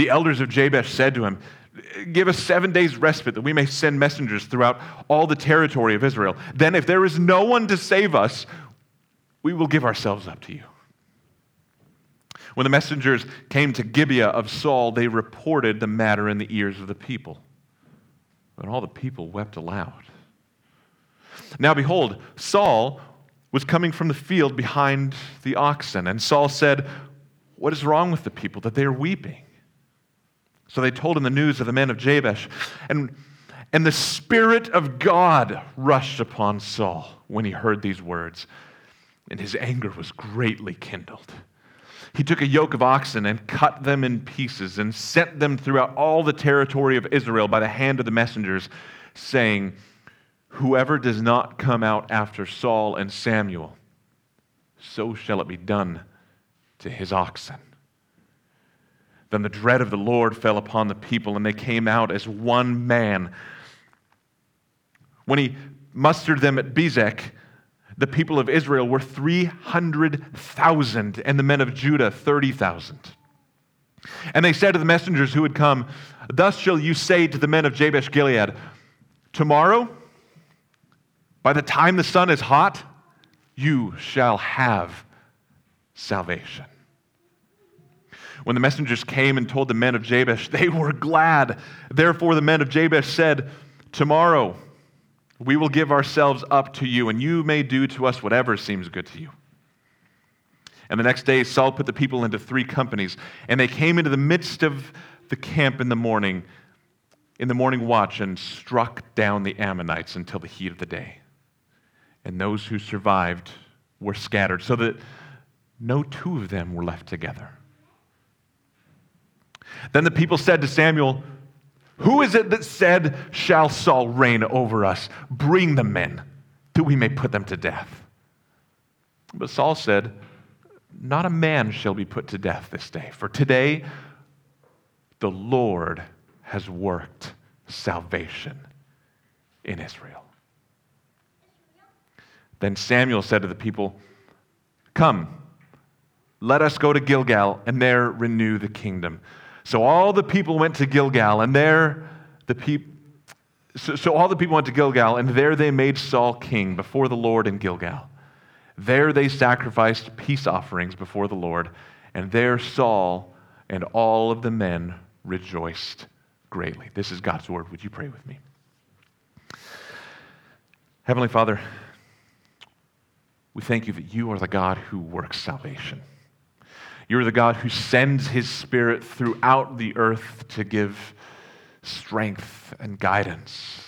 The elders of Jabesh said to him, Give us seven days' respite that we may send messengers throughout all the territory of Israel. Then, if there is no one to save us, we will give ourselves up to you. When the messengers came to Gibeah of Saul, they reported the matter in the ears of the people. And all the people wept aloud. Now, behold, Saul was coming from the field behind the oxen, and Saul said, What is wrong with the people that they are weeping? So they told him the news of the men of Jabesh. And, and the Spirit of God rushed upon Saul when he heard these words, and his anger was greatly kindled. He took a yoke of oxen and cut them in pieces and sent them throughout all the territory of Israel by the hand of the messengers, saying, Whoever does not come out after Saul and Samuel, so shall it be done to his oxen. Then the dread of the Lord fell upon the people, and they came out as one man. When he mustered them at Bezek, the people of Israel were 300,000, and the men of Judah 30,000. And they said to the messengers who had come, Thus shall you say to the men of Jabesh Gilead, Tomorrow, by the time the sun is hot, you shall have salvation. When the messengers came and told the men of Jabesh, they were glad. Therefore, the men of Jabesh said, Tomorrow we will give ourselves up to you, and you may do to us whatever seems good to you. And the next day, Saul put the people into three companies, and they came into the midst of the camp in the morning, in the morning watch, and struck down the Ammonites until the heat of the day. And those who survived were scattered, so that no two of them were left together. Then the people said to Samuel, Who is it that said, Shall Saul reign over us? Bring the men, that we may put them to death. But Saul said, Not a man shall be put to death this day, for today the Lord has worked salvation in Israel. Then Samuel said to the people, Come, let us go to Gilgal and there renew the kingdom. So all the people went to Gilgal, and there the people. So, so all the people went to Gilgal, and there they made Saul king before the Lord in Gilgal. There they sacrificed peace offerings before the Lord, and there Saul and all of the men rejoiced greatly. This is God's word. Would you pray with me? Heavenly Father, we thank you that you are the God who works salvation. You're the God who sends his spirit throughout the earth to give strength and guidance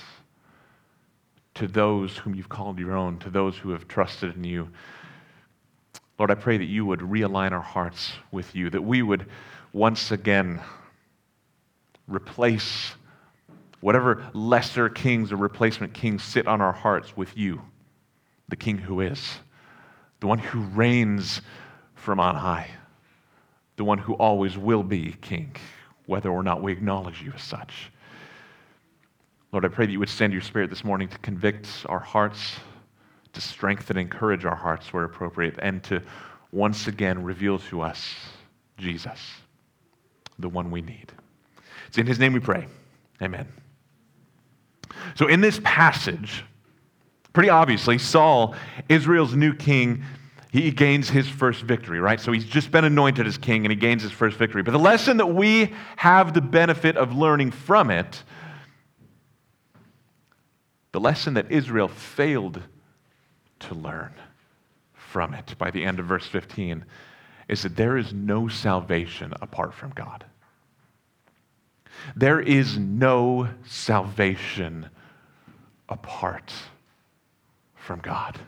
to those whom you've called your own, to those who have trusted in you. Lord, I pray that you would realign our hearts with you, that we would once again replace whatever lesser kings or replacement kings sit on our hearts with you, the King who is, the one who reigns from on high the one who always will be king, whether or not we acknowledge you as such. Lord, I pray that you would send your spirit this morning to convict our hearts, to strengthen and encourage our hearts where appropriate, and to once again reveal to us Jesus, the one we need. It's in his name we pray. Amen. So, in this passage, pretty obviously, Saul, Israel's new king, he gains his first victory, right? So he's just been anointed as king and he gains his first victory. But the lesson that we have the benefit of learning from it, the lesson that Israel failed to learn from it by the end of verse 15, is that there is no salvation apart from God. There is no salvation apart from God.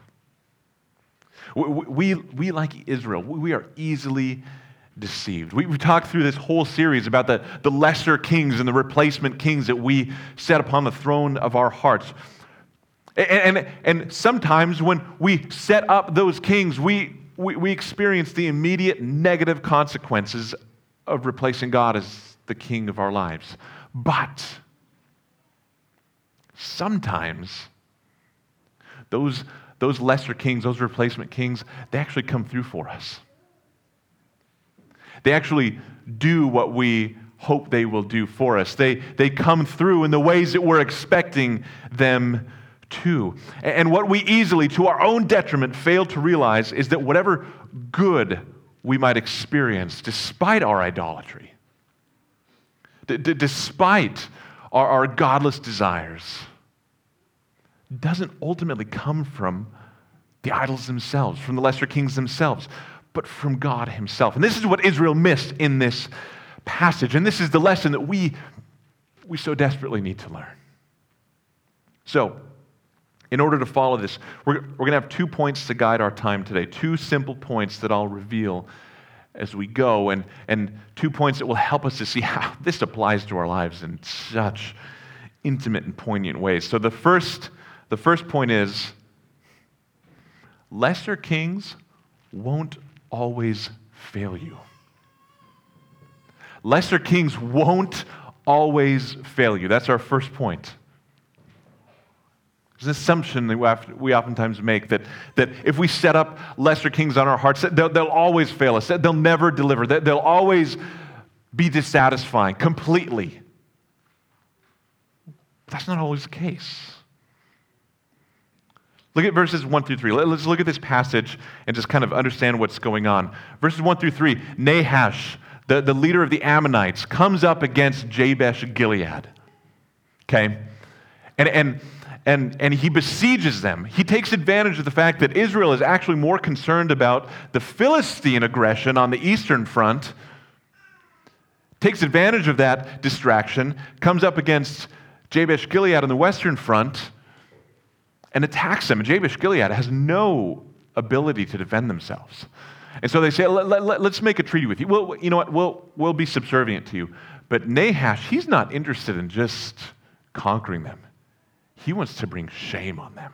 We, we, we like Israel, we are easily deceived. We, have talked through this whole series about the, the lesser kings and the replacement kings that we set upon the throne of our hearts. And, and, and sometimes when we set up those kings, we, we, we experience the immediate negative consequences of replacing God as the king of our lives. But sometimes those those lesser kings, those replacement kings, they actually come through for us. They actually do what we hope they will do for us. They, they come through in the ways that we're expecting them to. And what we easily, to our own detriment, fail to realize is that whatever good we might experience, despite our idolatry, d- d- despite our, our godless desires, doesn't ultimately come from the idols themselves, from the lesser kings themselves, but from God Himself. And this is what Israel missed in this passage. And this is the lesson that we, we so desperately need to learn. So, in order to follow this, we're, we're going to have two points to guide our time today, two simple points that I'll reveal as we go, and, and two points that will help us to see how this applies to our lives in such intimate and poignant ways. So, the first, the first point is lesser kings won't always fail you. Lesser kings won't always fail you. That's our first point. There's an assumption that we oftentimes make that, that if we set up lesser kings on our hearts, they'll, they'll always fail us. They'll never deliver. They'll always be dissatisfying completely. That's not always the case. Look at verses 1 through 3. Let's look at this passage and just kind of understand what's going on. Verses 1 through 3 Nahash, the, the leader of the Ammonites, comes up against Jabesh Gilead. Okay? And, and, and, and he besieges them. He takes advantage of the fact that Israel is actually more concerned about the Philistine aggression on the eastern front, takes advantage of that distraction, comes up against Jabesh Gilead on the western front and attacks them. And Jabesh Gilead has no ability to defend themselves. And so they say, let, us let, make a treaty with you. Well, you know what? We'll, we'll be subservient to you. But Nahash, he's not interested in just conquering them, he wants to bring shame on them.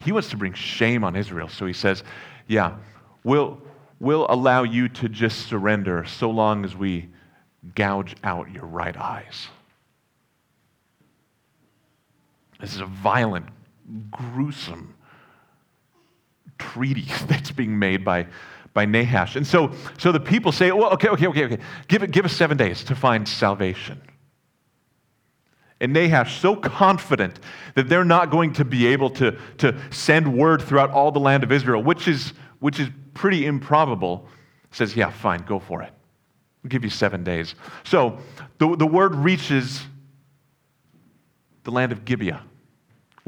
He wants to bring shame on Israel. So he says, Yeah, we'll, we'll allow you to just surrender so long as we gouge out your right eyes. This is a violent, gruesome treaty that's being made by, by Nahash. And so, so the people say, well, okay, okay, okay, okay. Give, it, give us seven days to find salvation. And Nahash, so confident that they're not going to be able to, to send word throughout all the land of Israel, which is, which is pretty improbable, says, yeah, fine, go for it. I'll give you seven days. So the, the word reaches the land of Gibeah,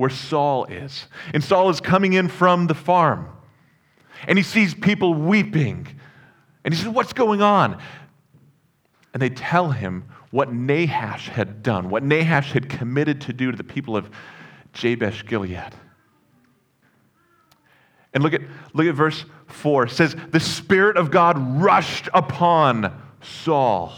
where Saul is. And Saul is coming in from the farm. And he sees people weeping. And he says, What's going on? And they tell him what Nahash had done, what Nahash had committed to do to the people of Jabesh Gilead. And look at, look at verse 4. It says, The Spirit of God rushed upon Saul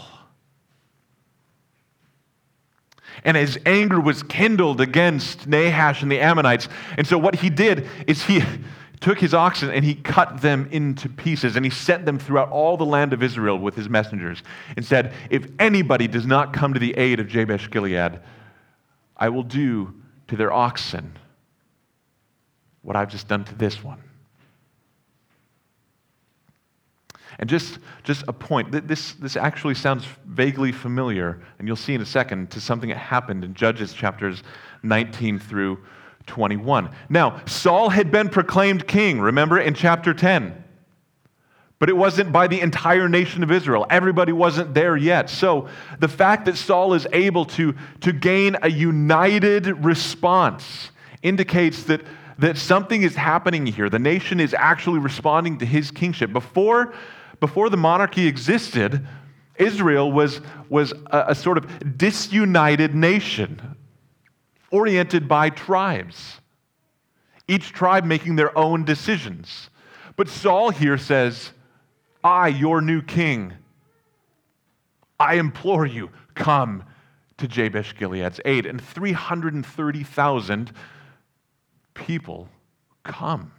and his anger was kindled against Nahash and the Ammonites. And so what he did is he took his oxen and he cut them into pieces and he sent them throughout all the land of Israel with his messengers and said, If anybody does not come to the aid of Jabesh Gilead, I will do to their oxen what I've just done to this one. And just, just a point, this, this actually sounds vaguely familiar, and you'll see in a second, to something that happened in Judges chapters 19 through 21. Now, Saul had been proclaimed king, remember, in chapter 10. But it wasn't by the entire nation of Israel. Everybody wasn't there yet. So the fact that Saul is able to, to gain a united response indicates that, that something is happening here. The nation is actually responding to his kingship. Before before the monarchy existed, Israel was, was a, a sort of disunited nation, oriented by tribes, each tribe making their own decisions. But Saul here says, I, your new king, I implore you, come to Jabesh Gilead's aid. And 330,000 people come.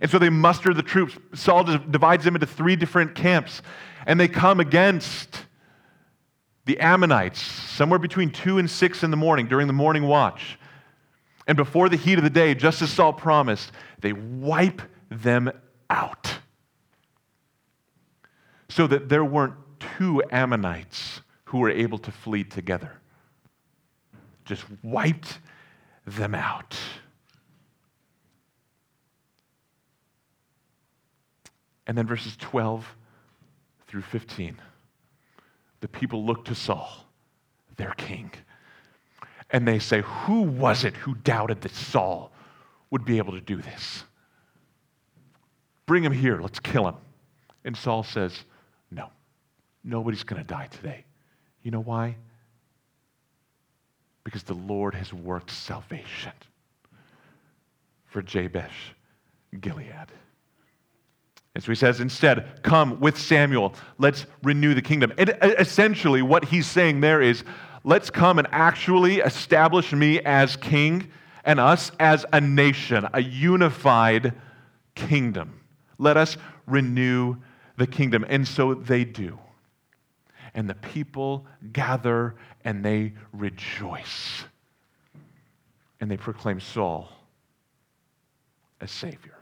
And so they muster the troops. Saul divides them into three different camps, and they come against the Ammonites somewhere between 2 and 6 in the morning during the morning watch. And before the heat of the day, just as Saul promised, they wipe them out. so that there weren't two Ammonites who were able to flee together. Just wiped them out. And then verses 12 through 15. The people look to Saul, their king, and they say, Who was it who doubted that Saul would be able to do this? Bring him here, let's kill him. And Saul says, No, nobody's going to die today. You know why? Because the Lord has worked salvation for Jabesh Gilead. And so he says, instead, come with Samuel, let's renew the kingdom. And uh, essentially, what he's saying there is, let's come and actually establish me as king and us as a nation, a unified kingdom. Let us renew the kingdom. And so they do. And the people gather and they rejoice. And they proclaim Saul as Savior.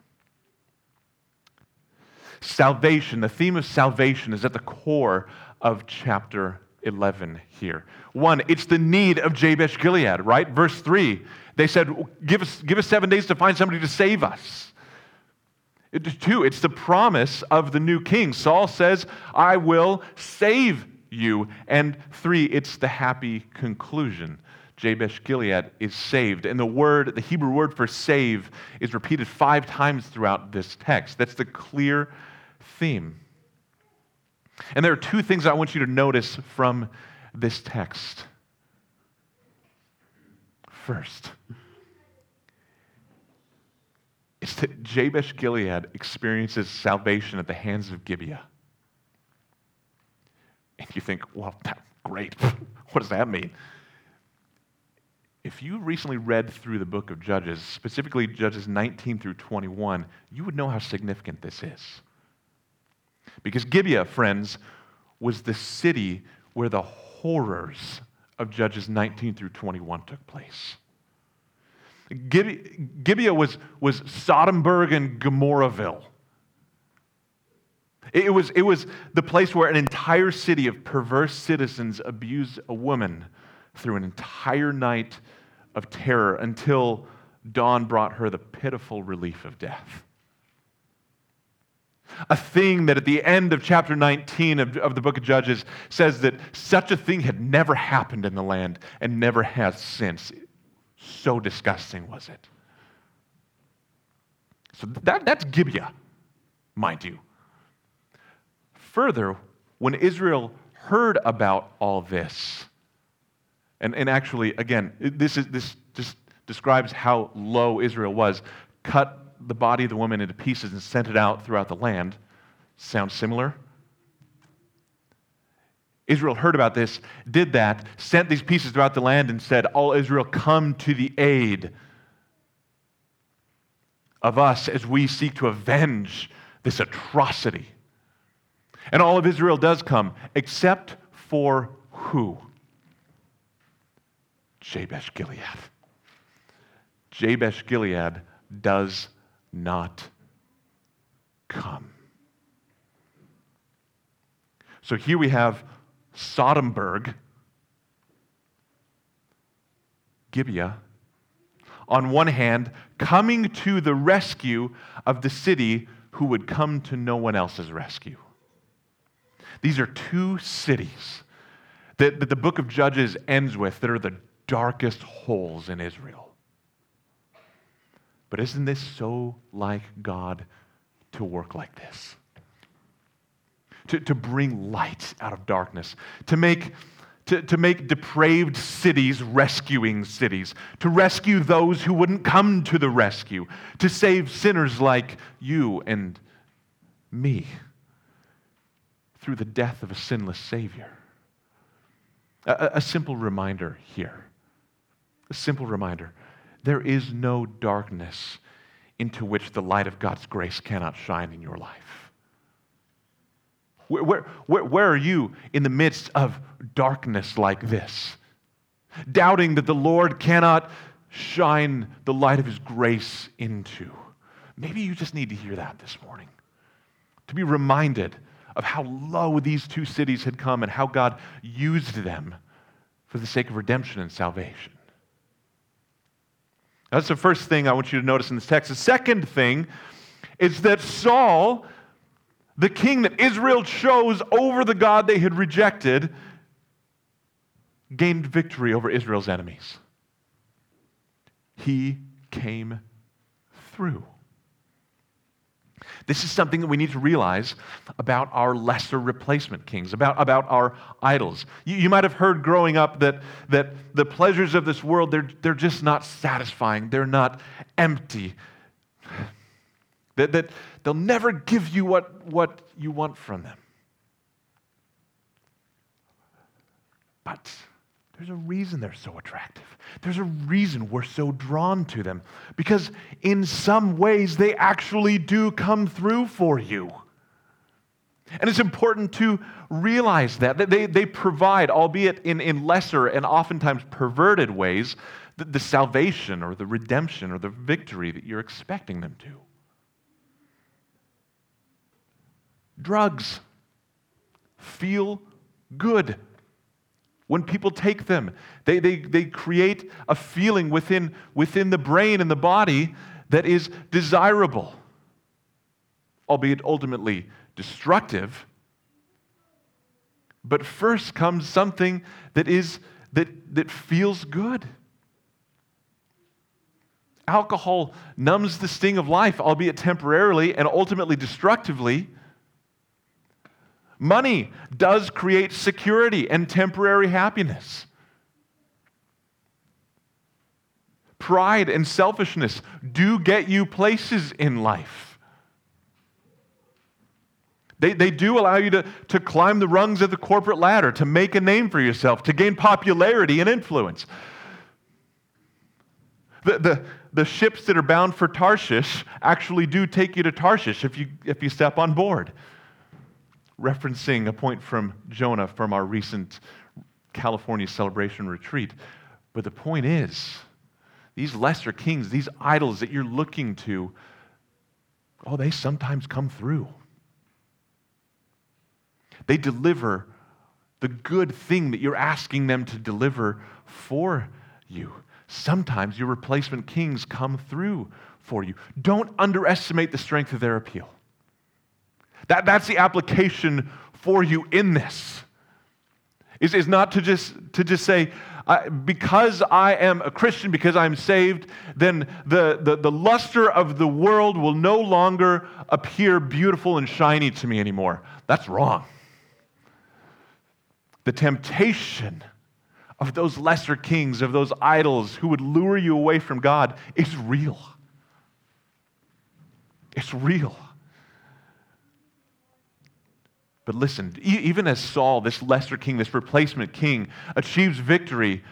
Salvation, the theme of salvation is at the core of chapter 11 here. One, it's the need of Jabesh Gilead, right? Verse 3, they said, give us, give us seven days to find somebody to save us. It, two, it's the promise of the new king. Saul says, I will save you. And three, it's the happy conclusion. Jabesh Gilead is saved. And the word, the Hebrew word for save, is repeated five times throughout this text. That's the clear theme. And there are two things I want you to notice from this text. First, it's that Jabesh Gilead experiences salvation at the hands of Gibeah. And you think, well, that's great. what does that mean? If you recently read through the book of Judges, specifically Judges 19 through 21, you would know how significant this is. Because Gibeah, friends, was the city where the horrors of Judges 19 through 21 took place. Gibeah was, was Sodomburg and Gomorrahville. It was, it was the place where an entire city of perverse citizens abused a woman through an entire night of terror until dawn brought her the pitiful relief of death a thing that at the end of chapter 19 of, of the book of Judges says that such a thing had never happened in the land and never has since. So disgusting was it. So that, that's Gibeah, mind you. Further, when Israel heard about all this, and, and actually, again, this, is, this just describes how low Israel was. Cut the body of the woman into pieces and sent it out throughout the land. Sounds similar? Israel heard about this, did that, sent these pieces throughout the land, and said, All Israel, come to the aid of us as we seek to avenge this atrocity. And all of Israel does come, except for who? Jabesh Gilead. Jabesh Gilead does not come. So here we have Sodomburg, Gibeah, on one hand, coming to the rescue of the city who would come to no one else's rescue. These are two cities that, that the book of Judges ends with that are the darkest holes in Israel. But isn't this so like God to work like this? To, to bring light out of darkness, to make, to, to make depraved cities rescuing cities, to rescue those who wouldn't come to the rescue, to save sinners like you and me through the death of a sinless Savior. A, a simple reminder here. A simple reminder there is no darkness into which the light of God's grace cannot shine in your life. Where, where, where, are you in the midst of darkness like this? Doubting that the Lord cannot shine the light of His grace into. Maybe you just need to hear that this morning. To be reminded of how low these two cities had come and how God used them for the sake of redemption and salvation. That's the first thing I want you to notice in this text. The second thing is that Saul, the king that Israel chose over the God they had rejected, gained victory over Israel's enemies. He came through. This is something that we need to realize about our lesser replacement kings, about, about our idols. You, you might have heard growing up that, that the pleasures of this world, they're, they're just not satisfying, they're not empty. That, that they'll never give you what, what you want from them. But there's a reason they're so attractive. There's a reason we're so drawn to them. Because in some ways, they actually do come through for you. And it's important to realize that. They, they provide, albeit in, in lesser and oftentimes perverted ways, the, the salvation or the redemption or the victory that you're expecting them to. Drugs feel good when people take them. They, they, they create a feeling within, within the brain and the body that is desirable, albeit ultimately destructive. But first comes something that, is, that, that feels good. Alcohol numbs the sting of life, albeit temporarily and ultimately destructively. Money does create security and temporary happiness. Pride and selfishness do get you places in life. They, they do allow you to, to climb the rungs of the corporate ladder, to make a name for yourself, to gain popularity and influence. The, the, the ships that are bound for Tarshish actually do take you to Tarshish if you, if you step on board referencing a point from Jonah from our recent California celebration retreat. But the point is, these lesser kings, these idols that you're looking to, oh, they sometimes come through. They deliver the good thing that you're asking them to deliver for you. Sometimes your replacement kings come through for you. Don't underestimate the strength of their appeal. That, that's the application for you in this. Is, is not to just, to just say, because I am a Christian, because I'm saved, then the, the, the luster of the world will no longer appear beautiful and shiny to me anymore. That's wrong. The temptation of those lesser kings, of those idols who would lure you away from God, is real. It's real. But listen, even as Saul, this lesser king, this replacement king, achieves victory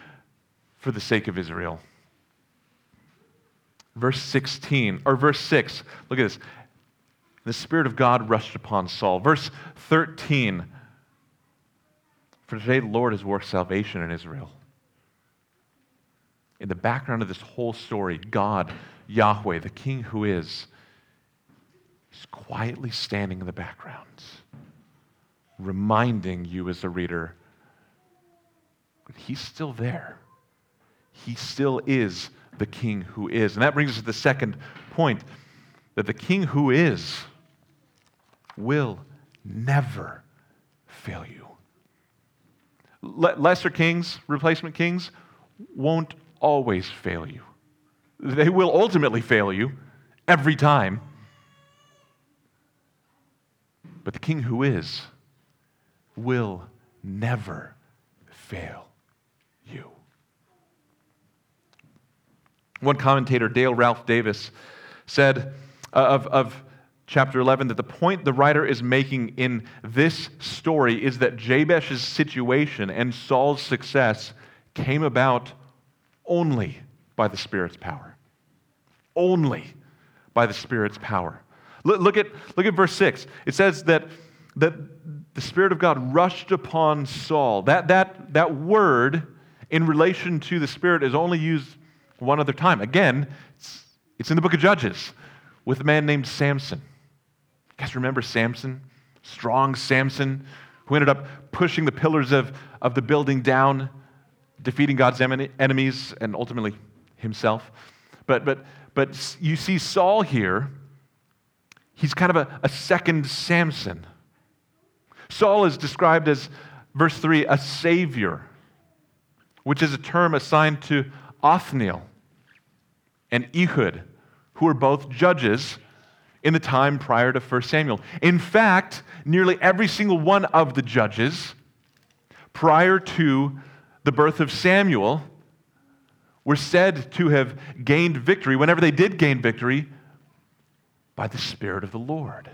for the sake of Israel. Verse 16, or verse 6, look at this. The Spirit of God rushed upon Saul. Verse 13, for today the Lord has worked salvation in Israel. In the background of this whole story, God, Yahweh, the King who is, is quietly standing in the background reminding you as a reader he's still there. He still is the king who is. And that brings us to the second point that the king who is will never fail you. lesser kings, replacement kings, won't always fail you. They will ultimately fail you every time. But the king who is, will never fail you. One commentator, Dale Ralph Davis, said uh, of, of chapter 11 that the point the writer is making in this story is that Jabesh's situation and Saul's success came about only by the Spirit's power. Only by the Spirit's power. Look, at, look at verse 6. It says that, that the Spirit of God rushed upon Saul. That, that, that word in relation to the Spirit is only used one other time. Again, it's, it's in the book of Judges with a man named Samson. You guys remember Samson? strong Samson, who ended up pushing the pillars of, of the building down, defeating God's enemies and ultimately himself. But, but, but you see Saul here, he's kind of a, a second Samson. Saul is described as, verse 3, a savior, which is a term assigned to Othniel and Ehud, who were both judges in the time prior to 1 Samuel. In fact, nearly every single one of the judges prior to the birth of Samuel were said to have gained victory, whenever they did gain victory, by the Spirit of the Lord.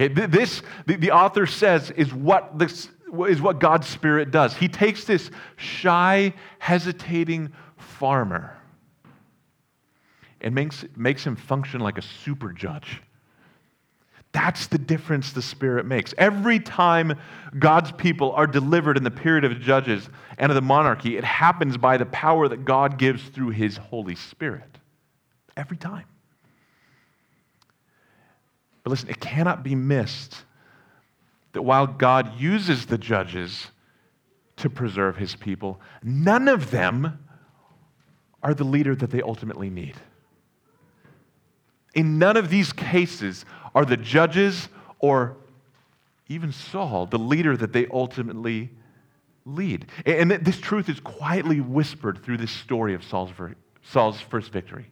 Okay, this, the, author says, is what, this, is what God's Spirit does. He takes this shy, hesitating farmer and makes, makes him function like a super judge. That's the difference the Spirit makes. Every time God's people are delivered in the period of the judges and of the monarchy, it happens by the power that God gives through His Holy Spirit. Every time. But listen, it cannot be missed that while God uses the judges to preserve His people, none of them are the leader that they ultimately need. In none of these cases are the judges or even Saul the leader that they ultimately lead. And this truth is quietly whispered through this story of Saul's, Saul's first victory.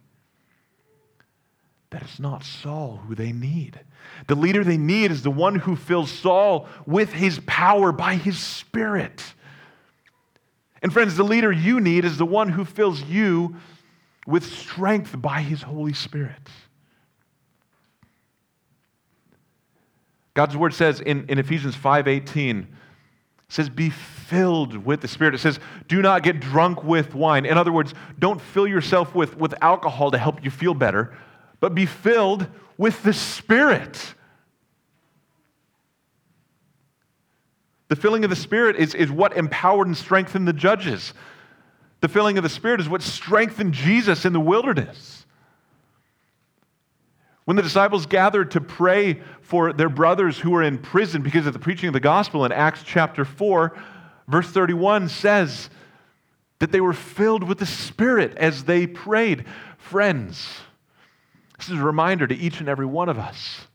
That it's not Saul who they need. The leader they need is the one who fills Saul with his power by his spirit. And friends, the leader you need is the one who fills you with strength by his Holy Spirit. God's word says in, in Ephesians 5:18, it says, be filled with the Spirit. It says, do not get drunk with wine. In other words, don't fill yourself with, with alcohol to help you feel better, but be filled with the Spirit. The filling of the Spirit is, is what empowered and strengthened the judges. The filling of the Spirit is what strengthened Jesus in the wilderness. When the disciples gathered to pray for their brothers who were in prison because of the preaching of the gospel in Acts chapter 4, verse 31 says that they were filled with the Spirit as they prayed. Friends, this is a reminder to each and every one of us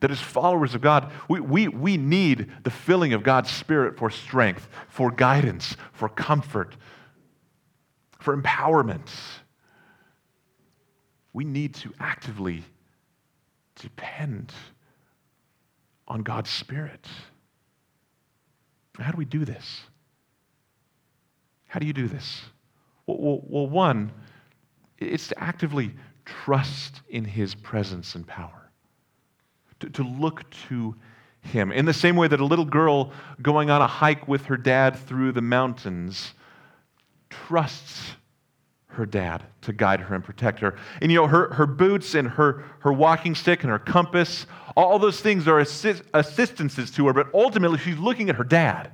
that as followers of God, we, we, we need the filling of God's Spirit for strength, for guidance, for comfort, for empowerment we need to actively depend on God's Spirit. How do we do this? How do you do this? Well, well, well, one, it's to actively trust in His presence and power, to, to look to Him. In the same way that a little girl going on a hike with her dad through the mountains trusts her dad to guide her and protect her. And you know, her, her boots and her, her walking stick and her compass, all those things are assist, assistances to her, but ultimately she's looking at her dad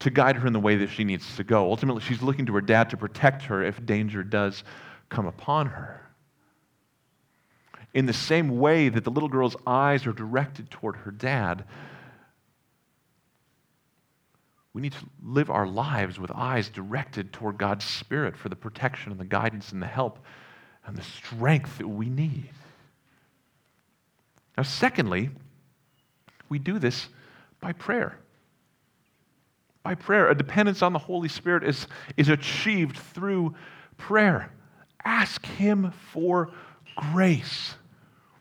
to guide her in the way that she needs to go. Ultimately, she's looking to her dad to protect her if danger does come upon her. In the same way that the little girl's eyes are directed toward her dad, we need to live our lives with eyes directed toward God's Spirit for the protection and the guidance and the help and the strength that we need. Now, secondly, we do this by prayer. By prayer. A dependence on the Holy Spirit is, is achieved through prayer. Ask Him for grace.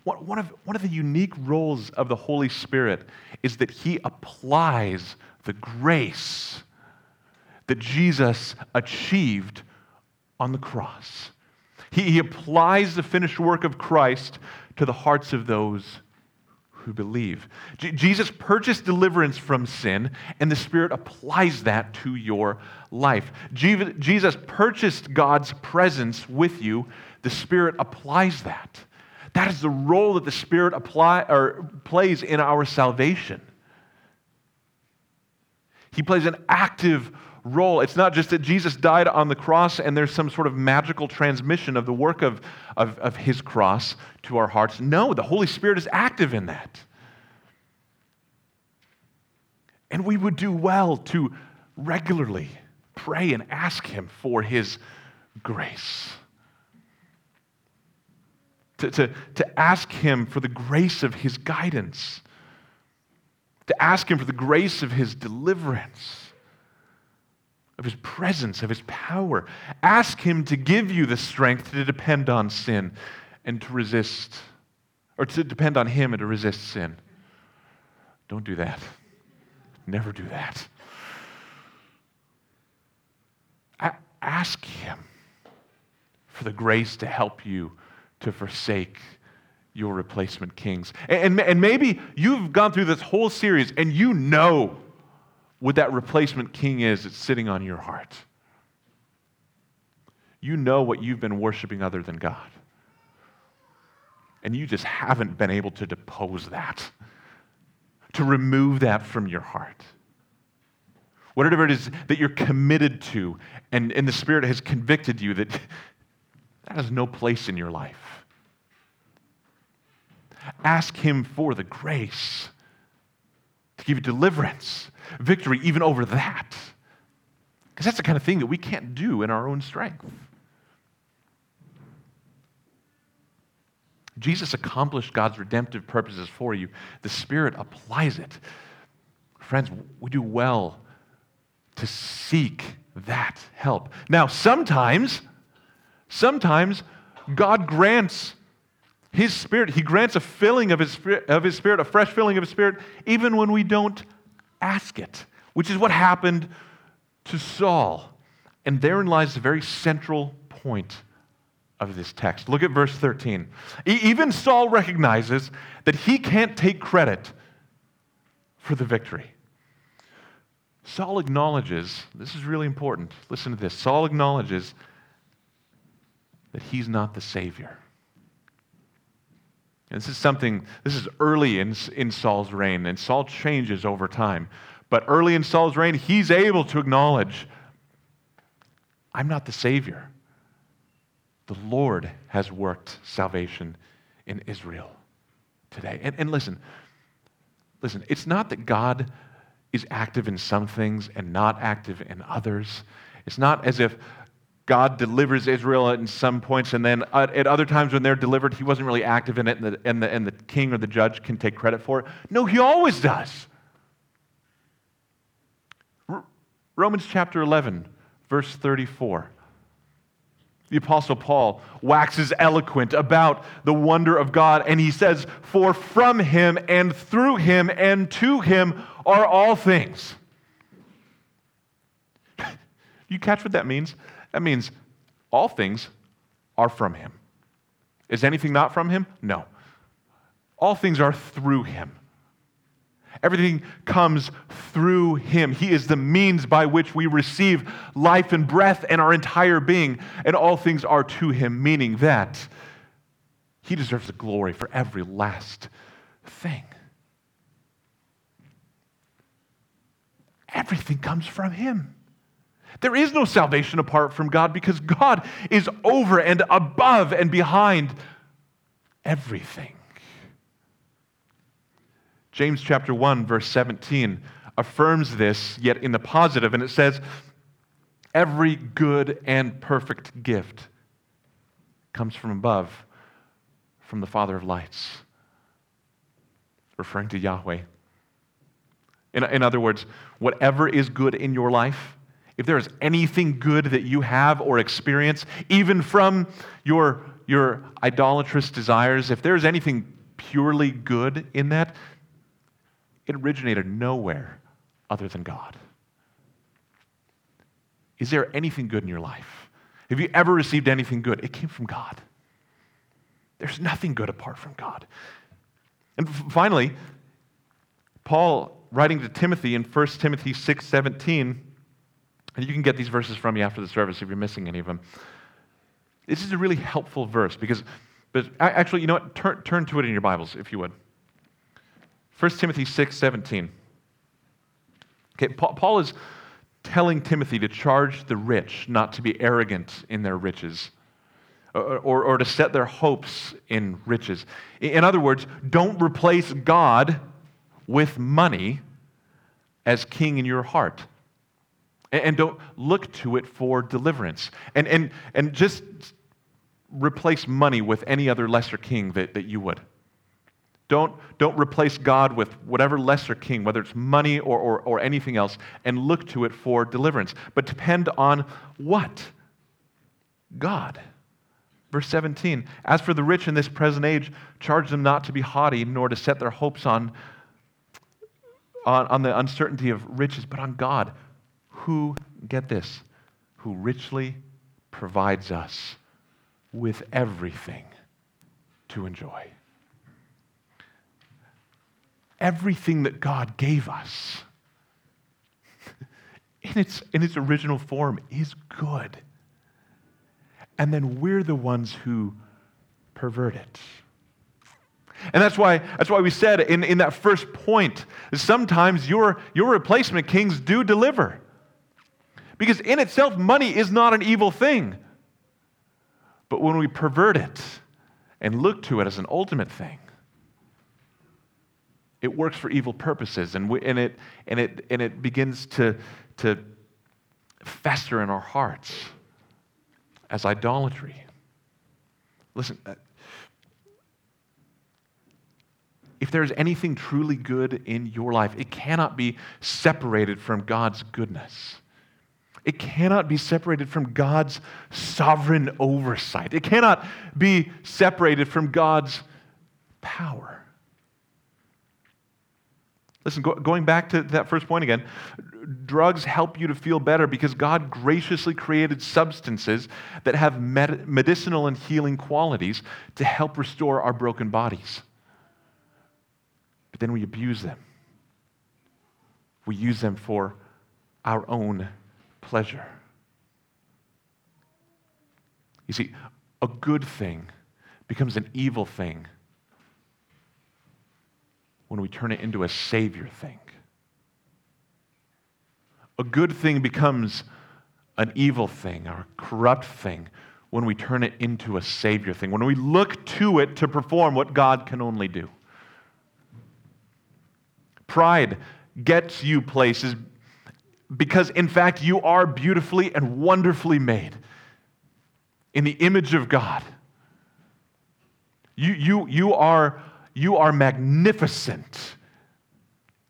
One of, one of the unique roles of the Holy Spirit is that He applies the grace that Jesus achieved on the cross. He, he, applies the finished work of Christ to the hearts of those who believe. J- Jesus purchased deliverance from sin, and the Spirit applies that to your life. Je- Jesus purchased God's presence with you, the Spirit applies that. That is the role that the Spirit apply, or plays in our salvation. He plays an active role. It's not just that Jesus died on the cross and there's some sort of magical transmission of the work of, of, of his cross to our hearts. No, the Holy Spirit is active in that. And we would do well to regularly pray and ask him for his grace. To, to, to ask him for the grace of his guidance to ask Him for the grace of His deliverance, of His presence, of His power. Ask Him to give you the strength to depend on sin and to resist, or to depend on Him and to resist sin. Don't do that. Never do that. ask Him for the grace to help you to forsake your replacement kings. And, and maybe you've gone through this whole series and you know what that replacement king is that's sitting on your heart. You know what you've been worshiping other than God. And you just haven't been able to depose that, to remove that from your heart. Whatever it is that you're committed to, and, and the Spirit has convicted you that that has no place in your life. Ask Him for the grace give you deliverance, victory even over that. Because that's the kind of thing that we can't do in our own strength. Jesus accomplished God's redemptive purposes for you. The Spirit applies it. Friends, we do well to seek that help. Now, sometimes, sometimes God grants his Spirit, He grants a filling of His Spirit, of His Spirit, a fresh filling of His Spirit, even when we don't ask it, which is what happened to Saul. And therein lies the very central point of this text. Look at verse 13. Even Saul recognizes that he can't take credit for the victory. Saul acknowledges, this is really important. Listen to this. Saul acknowledges that he's not the Savior. This is something, this is early in, in Saul's reign, and Saul changes over time. But early in Saul's reign, he's able to acknowledge I'm not the Savior. The Lord has worked salvation in Israel today. And, and listen, listen, it's not that God is active in some things and not active in others. It's not as if God delivers Israel at some points, and then uh, at other times when they're delivered, he wasn't really active in it, and the, and, the, and the king or the judge can take credit for it. No, he always does. Romans chapter 11, verse 34. The Apostle Paul waxes eloquent about the wonder of God, and he says, For from him and through him and to him are all things. you catch what that means? That means all things are from him. Is anything not from him? No. All things are through him. Everything comes through him. He is the means by which we receive life and breath and our entire being, and all things are to him, meaning that he deserves the glory for every last thing. Everything comes from him. There is no salvation apart from God because God is over and above and behind everything. James chapter 1 verse 17 affirms this yet in the positive and it says every good and perfect gift comes from above from the father of lights referring to Yahweh. In, in other words, whatever is good in your life if there is anything good that you have or experience, even from your, your idolatrous desires, if there's anything purely good in that, it originated nowhere other than God. Is there anything good in your life? Have you ever received anything good? It came from God. There's nothing good apart from God. And finally, Paul, writing to Timothy in 1 Timothy 6 17, and you can get these verses from me after the service if you're missing any of them. This is a really helpful verse because, but actually, you know what? Turn, turn to it in your Bibles, if you would. 1 Timothy 6 17. Okay, Paul is telling Timothy to charge the rich not to be arrogant in their riches or, or, or, to set their hopes in riches. In other words, don't replace God with money as king in your heart. And, don't look to it for deliverance. And, and, and just replace money with any other lesser king that, that you would. Don't, don't replace God with whatever lesser king, whether it's money or, or, or anything else, and look to it for deliverance. But depend on what? God. Verse 17 As for the rich in this present age, charge them not to be haughty, nor to set their hopes on, on, on the uncertainty of riches, but on God, who, get this, who richly provides us with everything to enjoy everything that God gave us in its, in its original form is good. And then we're the ones who pervert it. And that's why, that's why we said in, in that first point, sometimes your, your replacement kings do deliver. Because in itself, money is not an evil thing. But when we pervert it and look to it as an ultimate thing, it works for evil purposes and, we, and, it, and, it, and it begins to, to fester in our hearts as idolatry. Listen, uh, if there's anything truly good in your life, it cannot be separated from God's goodness. It cannot be separated from God's sovereign oversight. It cannot be separated from God's power. Listen, go, going back to that first point again, drugs help you to feel better because God graciously created substances that have med- medicinal and healing qualities to help restore our broken bodies. But then we abuse them, we use them for our own pleasure. You see, a good thing becomes an evil thing when we turn it into a savior thing. A good thing becomes an evil thing or a corrupt thing when we turn it into a savior thing, when we look to it to perform what God can only do. Pride gets you places because, in fact, you are beautifully and wonderfully made in the image of God. You, you, you are you are magnificent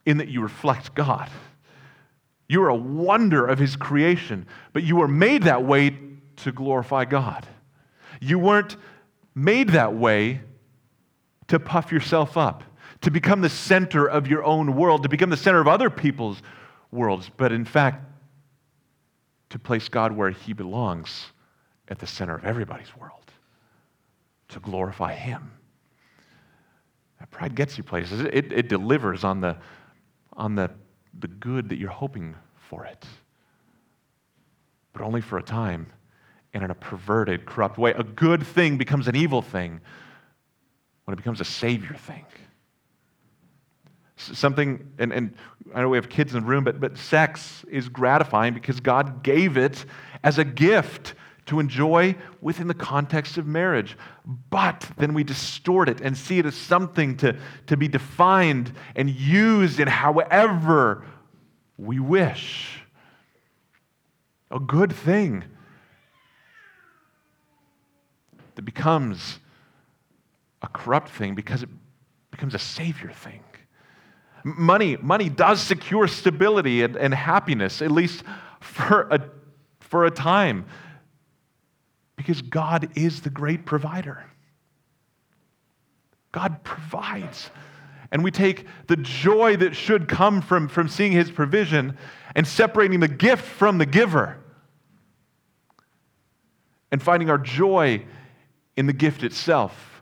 in that you reflect God. You are a wonder of His creation, but you were made that way to glorify God. You weren't made that way to puff yourself up, to become the center of your own world, to become the center of other people's worlds, but in fact, to place God where He belongs at the center of everybody's world, to glorify Him. Pride gets you places. It, it delivers on, the, on the, the good that you're hoping for it, but only for a time and in a perverted, corrupt way. A good thing becomes an evil thing when it becomes a savior thing. Something, and, and I know we have kids in the room, but, but sex is gratifying because God gave it as a gift to enjoy within the context of marriage. But then we distort it and see it as something to, to be defined and used in however we wish. A good thing that becomes a corrupt thing because it becomes a savior thing. Money, money does secure stability and, and happiness, at least for a, for a time. Because God is the great provider. God provides. And we take the joy that should come from, from seeing his provision and separating the gift from the giver. And finding our joy in the gift itself.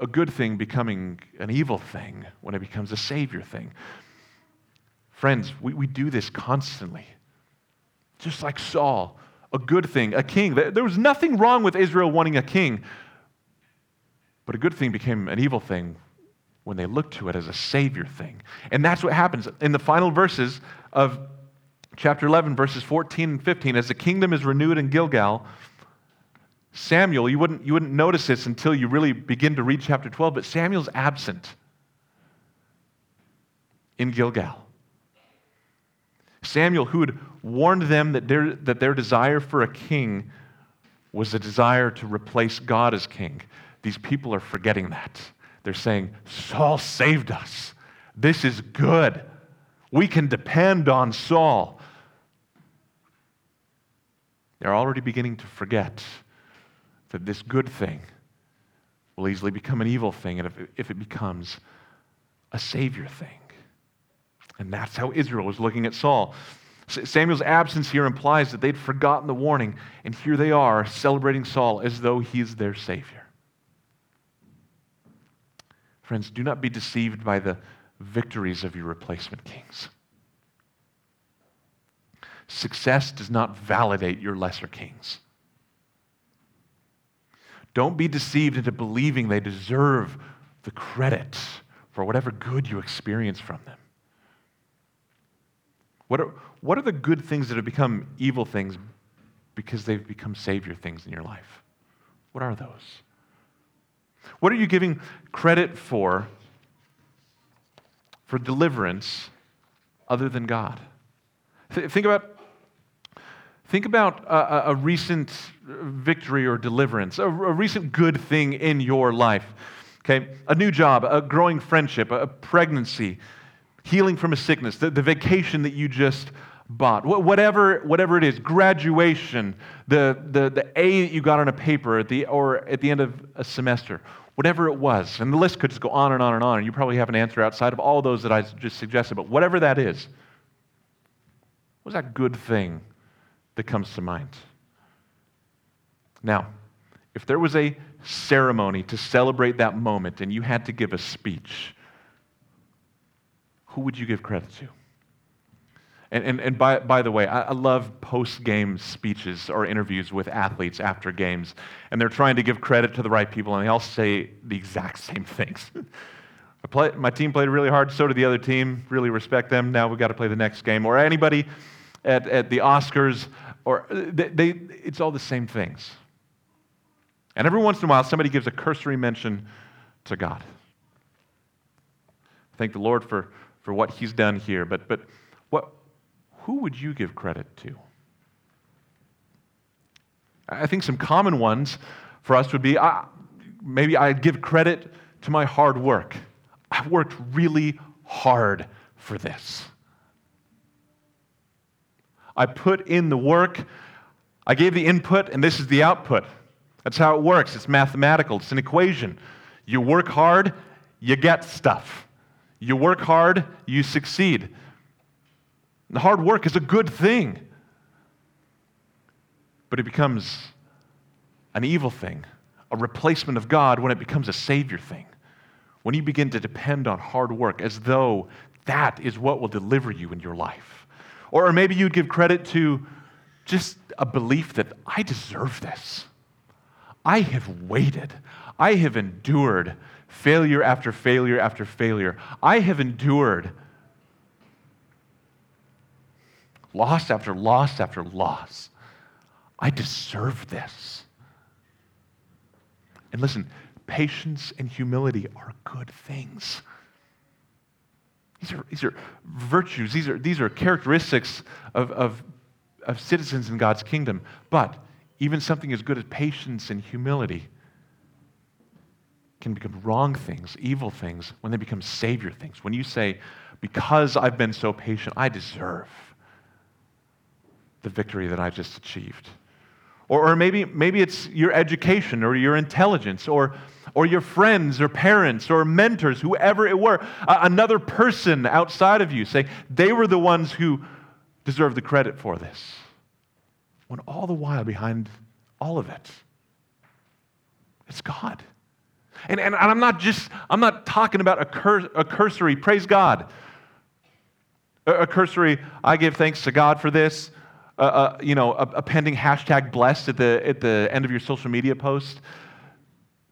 A good thing becoming an evil thing when it becomes a savior thing. Friends, we, we do this constantly. Just like Saul a good thing, a king. There was nothing wrong with Israel wanting a king, but a good thing became an evil thing when they looked to it as a savior thing. And that's what happens in the final verses of Chapter 11, verses 14 and 15. As the kingdom is renewed in Gilgal, Samuel, you wouldn't, you wouldn't notice this until you really begin to read chapter 12, but Samuel's absent in Gilgal. Samuel, who had warned them that their, that their desire for a king was a desire to replace God as king, these people are forgetting that. They're saying, Saul saved us. This is good. We can depend on Saul. They're already beginning to forget that this good thing will easily become an evil thing and if it, if it becomes a savior thing. And that's how Israel was looking at Saul. Samuel's absence here implies that they'd forgotten the warning, and here they are celebrating Saul as though he's their savior. Friends, do not be deceived by the victories of your replacement kings. Success does not validate your lesser kings. Don't be deceived into believing they deserve the credit for whatever good you experience from them. What are, what are the good things that have become evil things because they've become savior things in your life? What are those? What are you giving credit for for deliverance other than God? Th- think about Think about a, a, recent victory or deliverance, a, a, recent good thing in your life. Okay, a new job, a growing friendship, a pregnancy, healing from a sickness, the, the vacation that you just bought, whatever, whatever it is, graduation, the, the, the A that you got on a paper at the, or at the end of a semester, whatever it was. And the list could just go on and on and on. And you probably have an answer outside of all those that I just suggested, but whatever that is, what's that good thing that comes to mind. Now, if there was a ceremony to celebrate that moment and you had to give a speech, who would you give credit to? And, and, and by, by the way, I, I love post game speeches or interviews with athletes after games, and they're trying to give credit to the right people, and they all say the exact same things. play, my team played really hard, so did the other team. Really respect them. Now we've got to play the next game. Or anybody at, at the Oscars, or they, they, it's all the same things. And every once in a while, somebody gives a cursory mention to God. Thank the Lord for, for what He's done here. But, but what, who would you give credit to? I think some common ones for us would be uh, maybe I'd give credit to my hard work. I've worked really hard for this. I put in the work, I gave the input, and this is the output. That's how it works. It's mathematical, it's an equation. You work hard, you get stuff. You work hard, you succeed. The hard work is a good thing, but it becomes an evil thing, a replacement of God when it becomes a savior thing. When you begin to depend on hard work as though that is what will deliver you in your life. Or maybe you'd give credit to just a belief that I deserve this. I have waited. I have endured failure after failure after failure. I have endured loss after loss after loss. I deserve this. And listen, patience and humility are good things. These are, these are virtues, these are, these are characteristics of, of, of citizens in God's kingdom. But even something as good as patience and humility can become wrong things, evil things, when they become savior things. When you say, because I've been so patient, I deserve the victory that I just achieved. Or, or maybe, maybe it's your education or your intelligence or or your friends or parents or mentors, whoever it were, uh, another person outside of you, say they were the ones who deserve the credit for this. When all the while behind all of it, it's God. And, and, and I'm not just, I'm not talking about a, cur, a cursory, praise God. A, cursory, I give thanks to God for this. You know, a, a pending hashtag blessed at the, at the end of your social media post.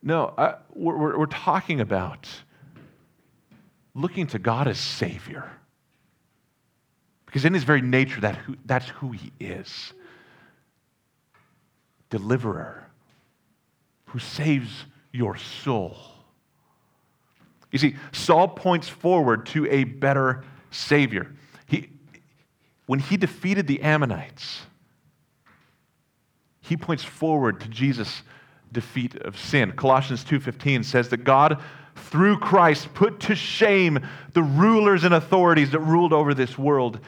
No, I, we're, we're talking about looking to God as Savior. Because in his very nature, that who, that's who he is deliverer who saves your soul. You see, Saul points forward to a better Savior. He, when he defeated the Ammonites, he points forward to Jesus' defeat of sin. Colossians 2:15 says that God through Christ put to shame the rulers and authorities that ruled over this world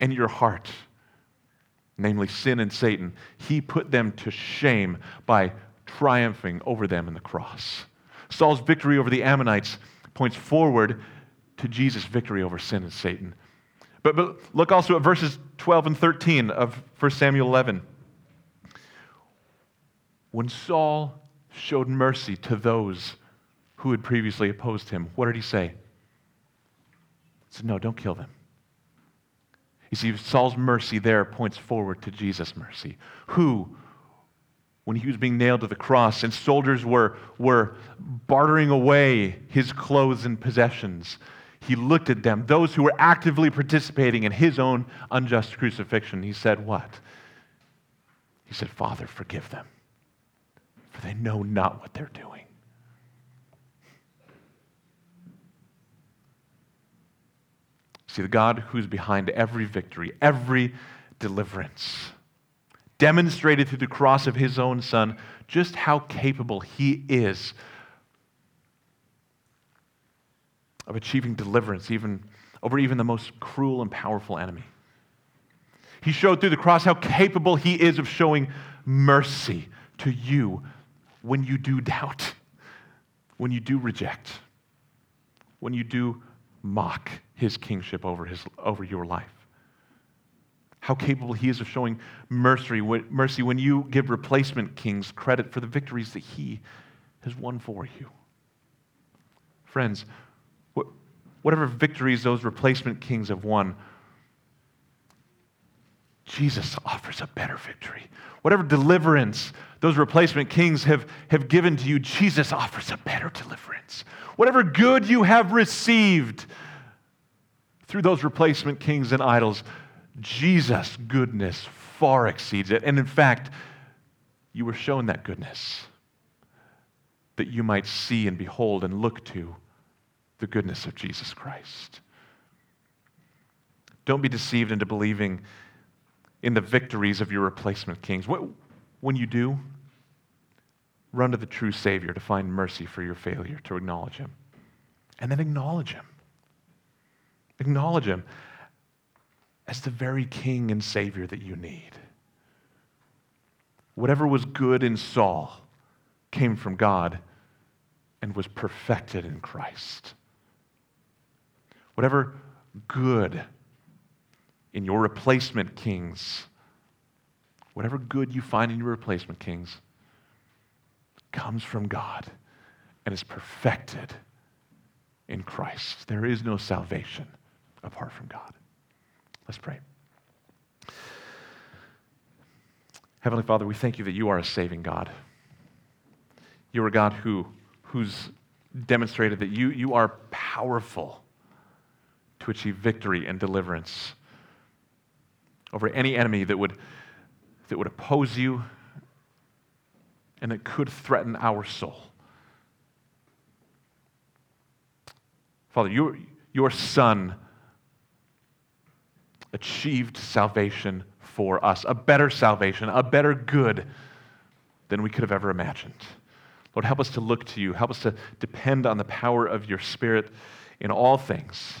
and your heart, namely sin and Satan. He put them to shame by triumphing over them in the cross. Saul's victory over the Ammonites points forward to Jesus' victory over sin and Satan. But, but look also at verses 12 and 13 of 1 Samuel 11. When Saul showed mercy to those who had previously opposed him, what did he say? He said, No, don't kill them. You see, Saul's mercy there points forward to Jesus' mercy, who, when he was being nailed to the cross and soldiers were, were bartering away his clothes and possessions, he looked at them, those who were actively participating in his own unjust crucifixion. He said, What? He said, Father, forgive them, for they know not what they're doing. See, the God who's behind every victory, every deliverance, demonstrated through the cross of his own Son just how capable he is of achieving deliverance even over even the most cruel and powerful enemy. He showed through the cross how capable he is of showing mercy to you when you do doubt, when you do reject, when you do mock his kingship over, his, over your life. How capable he is of showing mercy, mercy when you give replacement kings credit for the victories that he has won for you. Friends, whatever victories those replacement kings have won, Jesus offers a better victory. Whatever deliverance those replacement kings have, have given to you, Jesus offers a better deliverance. Whatever good you have received through those replacement kings and idols, Jesus' goodness far exceeds it. And in fact, you were shown that goodness that you might see and behold and look to the goodness of Jesus Christ. Don't be deceived into believing in the victories of your replacement kings. When you do, run to the true Savior to find mercy for your failure, to acknowledge Him. And then acknowledge Him. Acknowledge Him as the very King and Savior that you need. Whatever was good in Saul came from God and was perfected in Christ. Whatever good in your replacement kings, whatever good you find in your replacement kings, comes from God and is perfected in Christ. There is no salvation apart from God. Let's pray. Heavenly Father, we thank you that you are a saving God. You are a God who, who's demonstrated that you, you are powerful to achieve victory and deliverance over any enemy that would, that would oppose you and that could threaten our soul. Father, your, your Son achieved salvation for us, a better salvation, a better good than we could have ever imagined. Lord, help us to look to you. Help us to depend on the power of your Spirit in all things.